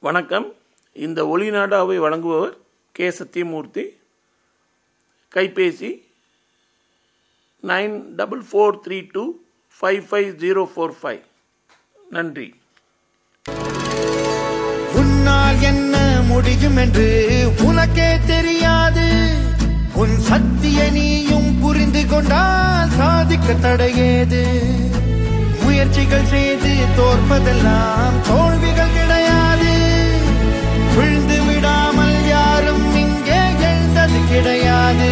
வணக்கம். இந்த ஒளிநாடாவை வழங்குபவர் கே. சத்தியமூர்த்தி. கைபேசி nine double four three two five five zero four five. நன்றி. உன்னால் என்ன முடியும் என்று உனக்கே தெரியாது. உன் சக்தியை நீயும் புரிந்து கொண்டால் சாதிக்க தடையேது. முயற்சிகள் செய்து தோற்பதெல்லாம் தோல்விகள் விழுந்து விடாமல் யாரும் இங்கே எழுந்தது கிடையாது.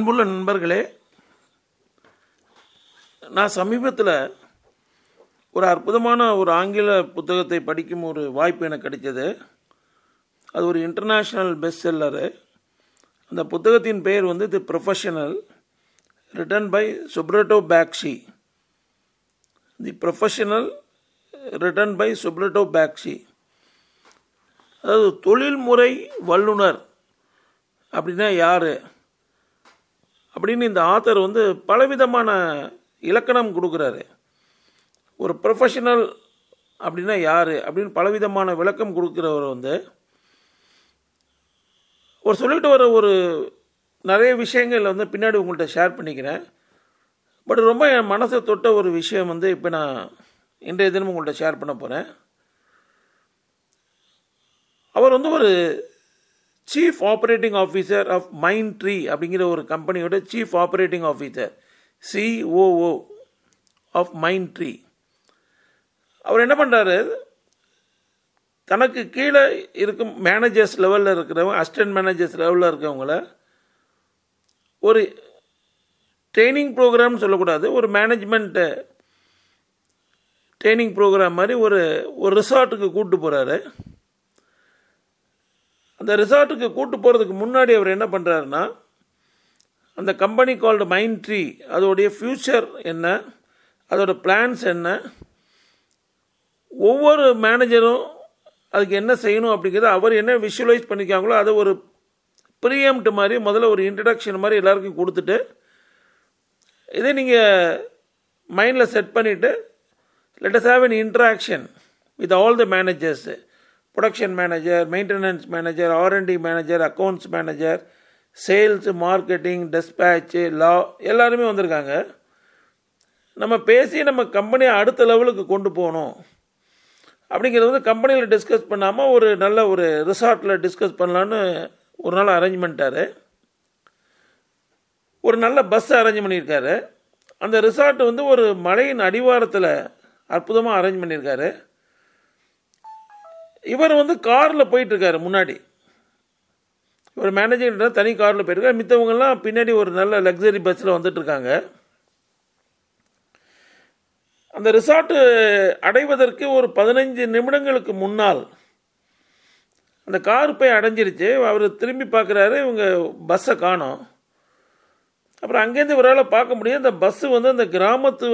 அன்புள்ள நண்பர்களே நான் சமீபத்தில் ஒரு அற்புதமான ஒரு ஆங்கில புத்தகத்தை படிக்கும் ஒரு வாய்ப்பு எனக்கு கிடைச்சது. அது ஒரு இன்டர்நேஷ்னல் பெஸ்ட் செல்லரு அந்த புத்தகத்தின் பெயர் வந்து the professional written by Subroto Bagchi the professional written by Subroto Bagchi அதாவது தொழில்முறை வல்லுனர் அப்படின்னா யார்? அப்படின்னு இந்த ஆத்தர் வந்து பலவிதமான இலக்கணம் கொடுக்குறாரு. ஒரு ப்ரொஃபஷனல் அப்படின்னா யார்? அப்படின்னு பலவிதமான விளக்கம் கொடுக்குறவர் வந்து ஒரு சொல்லிட்டு வர ஒரு நிறைய விஷயங்கள் வந்து பின்னாடி உங்கள்கிட்ட ஷேர் பண்ணிக்கிறேன். பட் ரொம்ப என் மனசை தொட்ட ஒரு விஷயம் வந்து இப்போ நான் இன்றைய தினம் உங்கள்கிட்ட ஷேர் பண்ண போகிறேன் அவர் வந்து ஒரு chief operating officer of Mindtree அப்படிங்கிற ஒரு கம்பெனியோட chief operating officer COO of Mindtree அவர் என்ன பண்ணுறாரு தனக்கு கீழே இருக்கும் மேனேஜர்ஸ் லெவலில் இருக்கிறவங்க அசிஸ்டன்ட் மேனேஜர்ஸ் லெவலில் இருக்கிறவங்கள ஒரு ட்ரைனிங் ப்ரோக்ராம்னு சொல்லக்கூடாது. ஒரு மேனேஜ்மெண்ட்டு ட்ரைனிங் ப்ரோக்ராம் மாதிரி ஒரு ஒரு ரிசார்ட்டுக்கு கூப்பிட்டு போகிறாரு அந்த ரிசார்ட்டுக்கு கூட்டு போகிறதுக்கு முன்னாடி அவர் என்ன பண்ணுறாருன்னா அந்த கம்பெனி கால்டு மைண்ட் ட்ரீ அதோடைய ஃப்யூச்சர் என்ன அதோட பிளான்ஸ் என்ன ஒவ்வொரு மேனேஜரும் அதுக்கு என்ன செய்யணும் அப்படிங்கிறத அவர் என்ன விஷுவலைஸ் பண்ணிக்காங்களோ அதை ஒரு ப்ரீஎம்ட் மாதிரி முதல்ல ஒரு இன்ட்ரடக்ஷன் மாதிரி எல்லாருக்கும் கொடுத்துட்டு இதே நீங்கள் மைண்டில் செட் பண்ணிவிட்டு let's have an interaction with all the managers production manager maintenance manager R and D manager accounts manager sales marketing dispatch லா எல்லாருமே வந்திருக்காங்க. நம்ம பேசி நம்ம கம்பெனியை அடுத்த லெவலுக்கு கொண்டு போகணும். அப்படிங்கிறது வந்து கம்பெனியில் டிஸ்கஸ் பண்ணாமல் ஒரு நல்ல ஒரு ரிசார்ட்டில் டிஸ்கஸ் பண்ணலான்னு ஒரு நாள் அரேஞ்ச் பண்ணிட்டாரு ஒரு நல்ல பஸ் அரேஞ்ச் பண்ணியிருக்காரு. அந்த ரிசார்ட் வந்து ஒரு மலையின் அடிவாரத்தில் அற்புதமாக அரேஞ்ச் பண்ணியிருக்காரு. இவர் வந்து காரில் போயிட்டுருக்காரு முன்னாடி. இவர் மேனேஜர் தனி காரில் போயிருக்காரு மித்தவங்கெல்லாம் பின்னாடி ஒரு நல்ல லக்ஸரி பஸ்ஸில் வந்துட்டுருக்காங்க. அந்த ரிசார்ட்டு அடைவதற்கு ஒரு பதினைஞ்சு நிமிடங்களுக்கு முன்னால் அந்த கார் போய் அடைஞ்சிருச்சு. அவர் திரும்பி பார்க்குறாரு இவங்க பஸ்ஸை காணோம். அப்புறம் அங்கேருந்து இவரால் பார்க்க முடியும். அந்த பஸ்ஸு வந்து அந்த கிராமத்து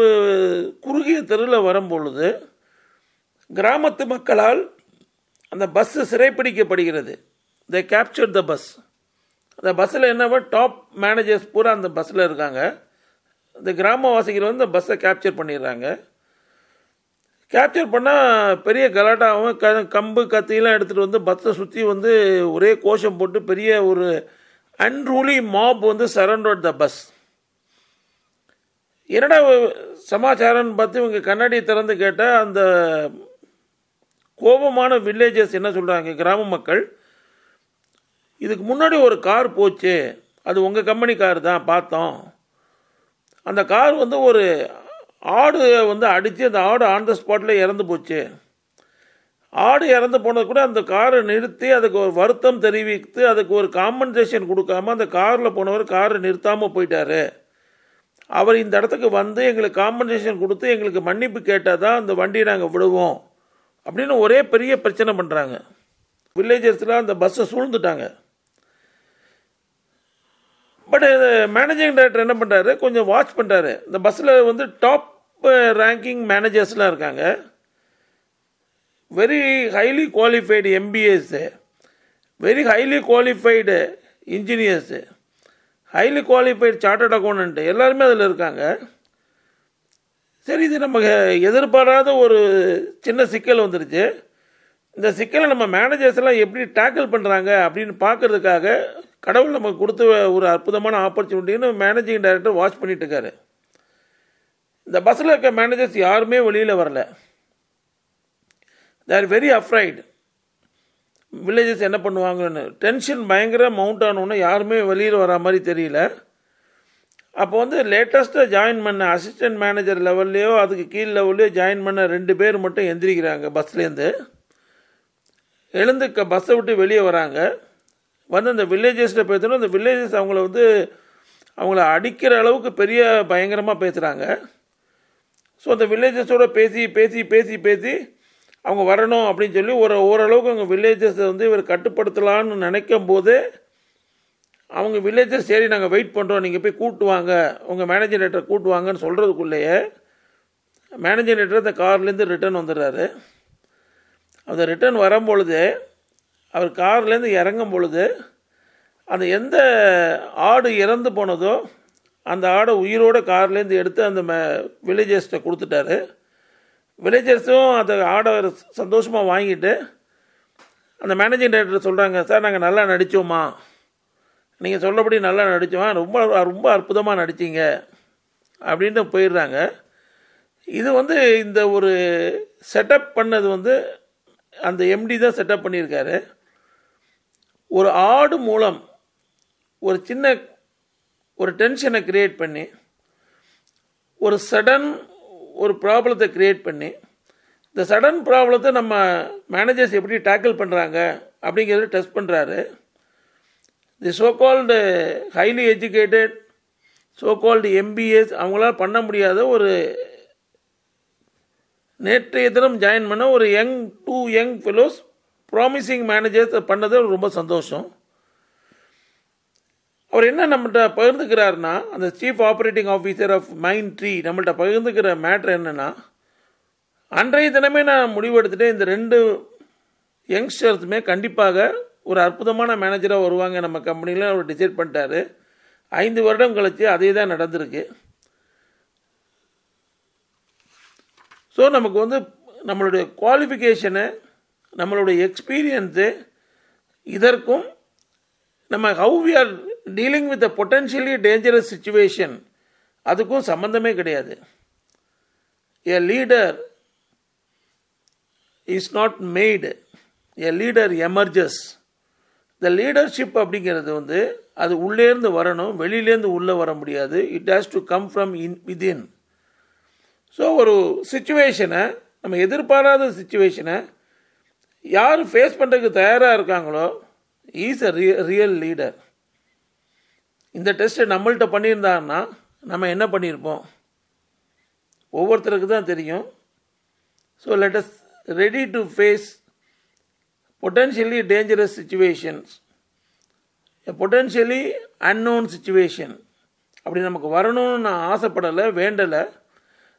குறுகிய தெருவில் வரும்பொழுது கிராமத்து மக்களால் அந்த பஸ்ஸு சிறைப்பிடிக்கப்படுகிறது. த கேப்சர் த பஸ் அந்த பஸ்ஸில் என்னவோ டாப் மேனேஜர்ஸ் பூரா அந்த பஸ்ஸில் இருக்காங்க. இந்த கிராமவாசிகள் வந்து அந்த பஸ்ஸை கேப்சர் பண்ணிடுறாங்க. கேப்சர் பண்ணால் பெரிய கலாட்டாவும் க கம்பு கத்தியெல்லாம் எடுத்துகிட்டு வந்து பஸ்ஸை சுற்றி வந்து ஒரே கோஷம் போட்டு பெரிய ஒரு அன்ரூலி மாப் வந்து சரண்டட் த பஸ் என்னடா சமாச்சாரம்னு பார்த்து இவங்க கண்ணாடி திறந்து கேட்டால் அந்த கோபமான வில்லேஜஸ் என்ன சொல்கிறாங்க கிராம மக்கள் இதுக்கு முன்னாடி ஒரு கார் போச்சு. அது உங்கள் கம்பெனி கார் தான் பார்த்தோம். அந்த கார் வந்து ஒரு ஆடு வந்து அடித்து அந்த ஆடு ஆன் த ஸ்பாட்டில் இறந்து போச்சு. ஆடு இறந்து போனது கூட அந்த காரை நிறுத்தி அதுக்கு ஒரு வருத்தம் தெரிவித்து அதுக்கு ஒரு காம்பன்சேஷன் கொடுக்காம அந்த காரில் போனவர் காரை நிறுத்தாமல் போயிட்டார். அவர் இந்த இடத்துக்கு வந்து எங்களுக்கு காம்பன்சேஷன் கொடுத்து எங்களுக்கு மன்னிப்பு கேட்டால் தான் அந்த வண்டியை நாங்கள் விடுவோம். அப்படின்னு ஒரே பெரிய பிரச்சனை பண்ணுறாங்க வில்லேஜர்ஸில் அந்த பஸ்ஸை சூழ்ந்துட்டாங்க. பட் மேனேஜிங் டைரக்டர் என்ன பண்ணுறாரு கொஞ்சம் வாட்ச் பண்ணுறாரு இந்த பஸ்ஸில் வந்து டாப் ரேங்கிங் மேனேஜர்ஸ்லாம் இருக்காங்க. Very highly qualified MBAs very highly qualified engineers highly qualified chartered accountant எல்லாருமே அதில் இருக்காங்க. சரி இது நமக்கு எதிர்பாராத ஒரு சின்ன சிக்கல் வந்துருச்சு. இந்த சிக்கலை நம்ம மேனேஜர்ஸ் எல்லாம் எப்படி டேக்கிள் பண்ணுறாங்க அப்படின்னு பார்க்குறதுக்காக கடவுள் நமக்கு கொடுத்த ஒரு அற்புதமான ஆப்பர்ச்சுனிட்டின்னு மேனேஜிங் டைரக்டர் வாட்ச் பண்ணிட்டு இருக்காரு. இந்த பஸ்ஸில் இருக்க மேனேஜர்ஸ் யாருமே வெளியில் வரல. தேர் வெரி அஃப்ரைடு வில்லேஜஸ் என்ன பண்ணுவாங்கன்னு டென்ஷன் பயங்கர மவுண்ட் ஆனோன்னு யாருமே வெளியில் வர மாதிரி தெரியல. அப்போ வந்து லேட்டஸ்ட்டாக ஜாயின் பண்ண அசிஸ்டன்ட் மேனேஜர் லெவல்லையோ அதுக்கு கீழ் லெவல்லையோ ஜாயின் பண்ண ரெண்டு பேர் மட்டும் எந்திரிக்கிறாங்க பஸ்லேருந்து எழுந்து க பஸ்ஸை விட்டு வெளியே வராங்க. வந்து அந்த வில்லேஜஸில் பேசணும் அந்த வில்லேஜஸ் அவங்கள வந்து அவங்கள அடிக்கிற அளவுக்கு பெரிய பயங்கரமாக பேசுகிறாங்க ஸோ அந்த வில்லேஜஸோட பேசி பேசி பேசி பேசி அவங்க வரணும் அப்படின்னு சொல்லி ஒரு ஓரளவுக்கு அவங்க வில்லேஜஸை வந்து இவர் கட்டுப்படுத்தலான்னு நினைக்கும் போதே அவங்க வில்லேஜஸ் சரி நாங்கள் வெயிட் பண்ணுறோம் நீங்கள் போய் கூப்பிட்டு வாங்க. உங்கள் மேனேஜர் லெட்டர் கூட்டு வாங்கன்னு சொல்கிறதுக்குள்ளேயே மேனேஜர் லெட்டர் அந்த கார்லேருந்து ரிட்டர்ன் வந்துடுறாரு. அந்த ரிட்டர்ன் வரும்பொழுது அவர் கார்லேருந்து இறங்கும் பொழுது அந்த எந்த ஆடு இறந்து போனதோ அந்த ஆடை உயிரோட கார்லேருந்து எடுத்து அந்த மே வில்லேஜர்ஸ்கிட்ட கொடுத்துட்டாரு. வில்லேஜர்ஸும் அந்த ஆடை சந்தோஷமாக வாங்கிட்டு அந்த மேனேஜிங் டைரக்டர் சொல்கிறாங்க சார் நாங்கள் நல்லா நடித்தோமா நீங்கள் சொல்லபடி நல்லா நடித்தவன் ரொம்ப ரொம்ப அற்புதமாக நடித்தீங்க அப்படின்ட்டு போயிடுறாங்க. இது வந்து இந்த ஒரு செட்டப் பண்ணது வந்து அந்த எம்டி தான் செட்டப் பண்ணியிருக்காரு. ஒரு ஆடு மூலம் ஒரு சின்ன ஒரு டென்ஷனை க்ரியேட் பண்ணி ஒரு சடன் ஒரு ப்ராப்ளத்தை க்ரியேட் பண்ணி இந்த சடன் ப்ராப்ளத்தை நம்ம மேனேஜர்ஸ் எப்படி டேக்கிள் பண்ணுறாங்க அப்படிங்கிறத டெஸ்ட் பண்ணுறாரு the so called highly educated so called MBAs அவங்களால பண்ண முடியாத ஒரு நேற்றைய தினம் ஜாயின் பண்ண ஒரு young two young fellows promising managers பண்ணது ரொம்ப சந்தோஷம். அவர் என்ன நம்மகிட்ட பகிர்ந்துக்கிறாருன்னா அந்த chief operating officer of Mindtree நம்மள்ட்ட பகிர்ந்துக்கிற மேட்ரு என்னென்னா அன்றைய தினமே நான் முடிவெடுத்துட்டு இந்த ரெண்டு யங்ஸ்டர்ஸுமே கண்டிப்பாக ஒரு அற்புதமான மேனேஜராக வருவாங்க நம்ம கம்பெனியில் அவர் டிசைட் பண்ணிட்டாரு. ஐந்து வருடம் கழித்து அதே தான் நடந்திருக்கு. ஸோ நமக்கு வந்து நம்மளுடைய குவாலிஃபிகேஷனு நம்மளுடைய எக்ஸ்பீரியன்ஸு இதற்கும் நம்ம how we are dealing with a potentially dangerous situation அதுக்கும் சம்மந்தமே கிடையாது. A leader is not made a leader emerges இந்த லீடர்ஷிப் அப்படிங்கிறது வந்து அது உள்ளேருந்து வரணும் வெளியிலேருந்து உள்ளே வர முடியாது. It has to come from in within so ஒரு சுச்சுவேஷனை நம்ம எதிர்பாராத சுச்சுவேஷனை யார் ஃபேஸ் பண்ணுறதுக்கு தயாராக இருக்காங்களோ ஈஸ் அ ரிய ரியல் லீடர் இந்த டெஸ்ட்டை நம்மள்கிட்ட பண்ணியிருந்தாங்கன்னா நம்ம என்ன பண்ணியிருப்போம்? ஒவ்வொருத்தருக்கு தான் தெரியும். So let us ready to face potentially dangerous situations potentially unknown situation அப்படி நமக்கு வரணும்னு நான் ஆசைப்படலை வேண்டலை.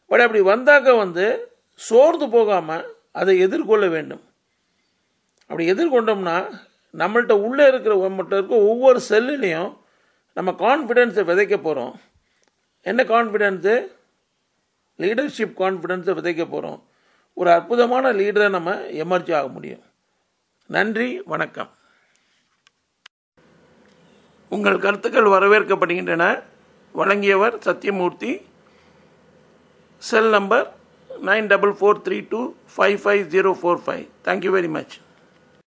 பட் அப்படி வந்தாக்க வந்து சோர்ந்து போகாமல் அதை எதிர்கொள்ள வேண்டும். அப்படி எதிர்கொண்டோம்னா நம்மள்கிட்ட உள்ளே இருக்கிற மட்டும் இருக்க ஒவ்வொரு செல்லுலேயும் நம்ம கான்ஃபிடென்ஸை விதைக்க போகிறோம் என்ன கான்ஃபிடென்ஸு லீடர்ஷிப் கான்ஃபிடென்ஸை விதைக்க போகிறோம் ஒரு அற்புதமான லீடரை நம்ம எமர்ஜி ஆக முடியும். நன்றி வணக்கம். உங்கள் கருத்துக்கள் வரவேற்கப்படுகின்றன. வழங்கியவர் Sathyamoorthy cell number nine double four three two five five zero four five. Thank you very much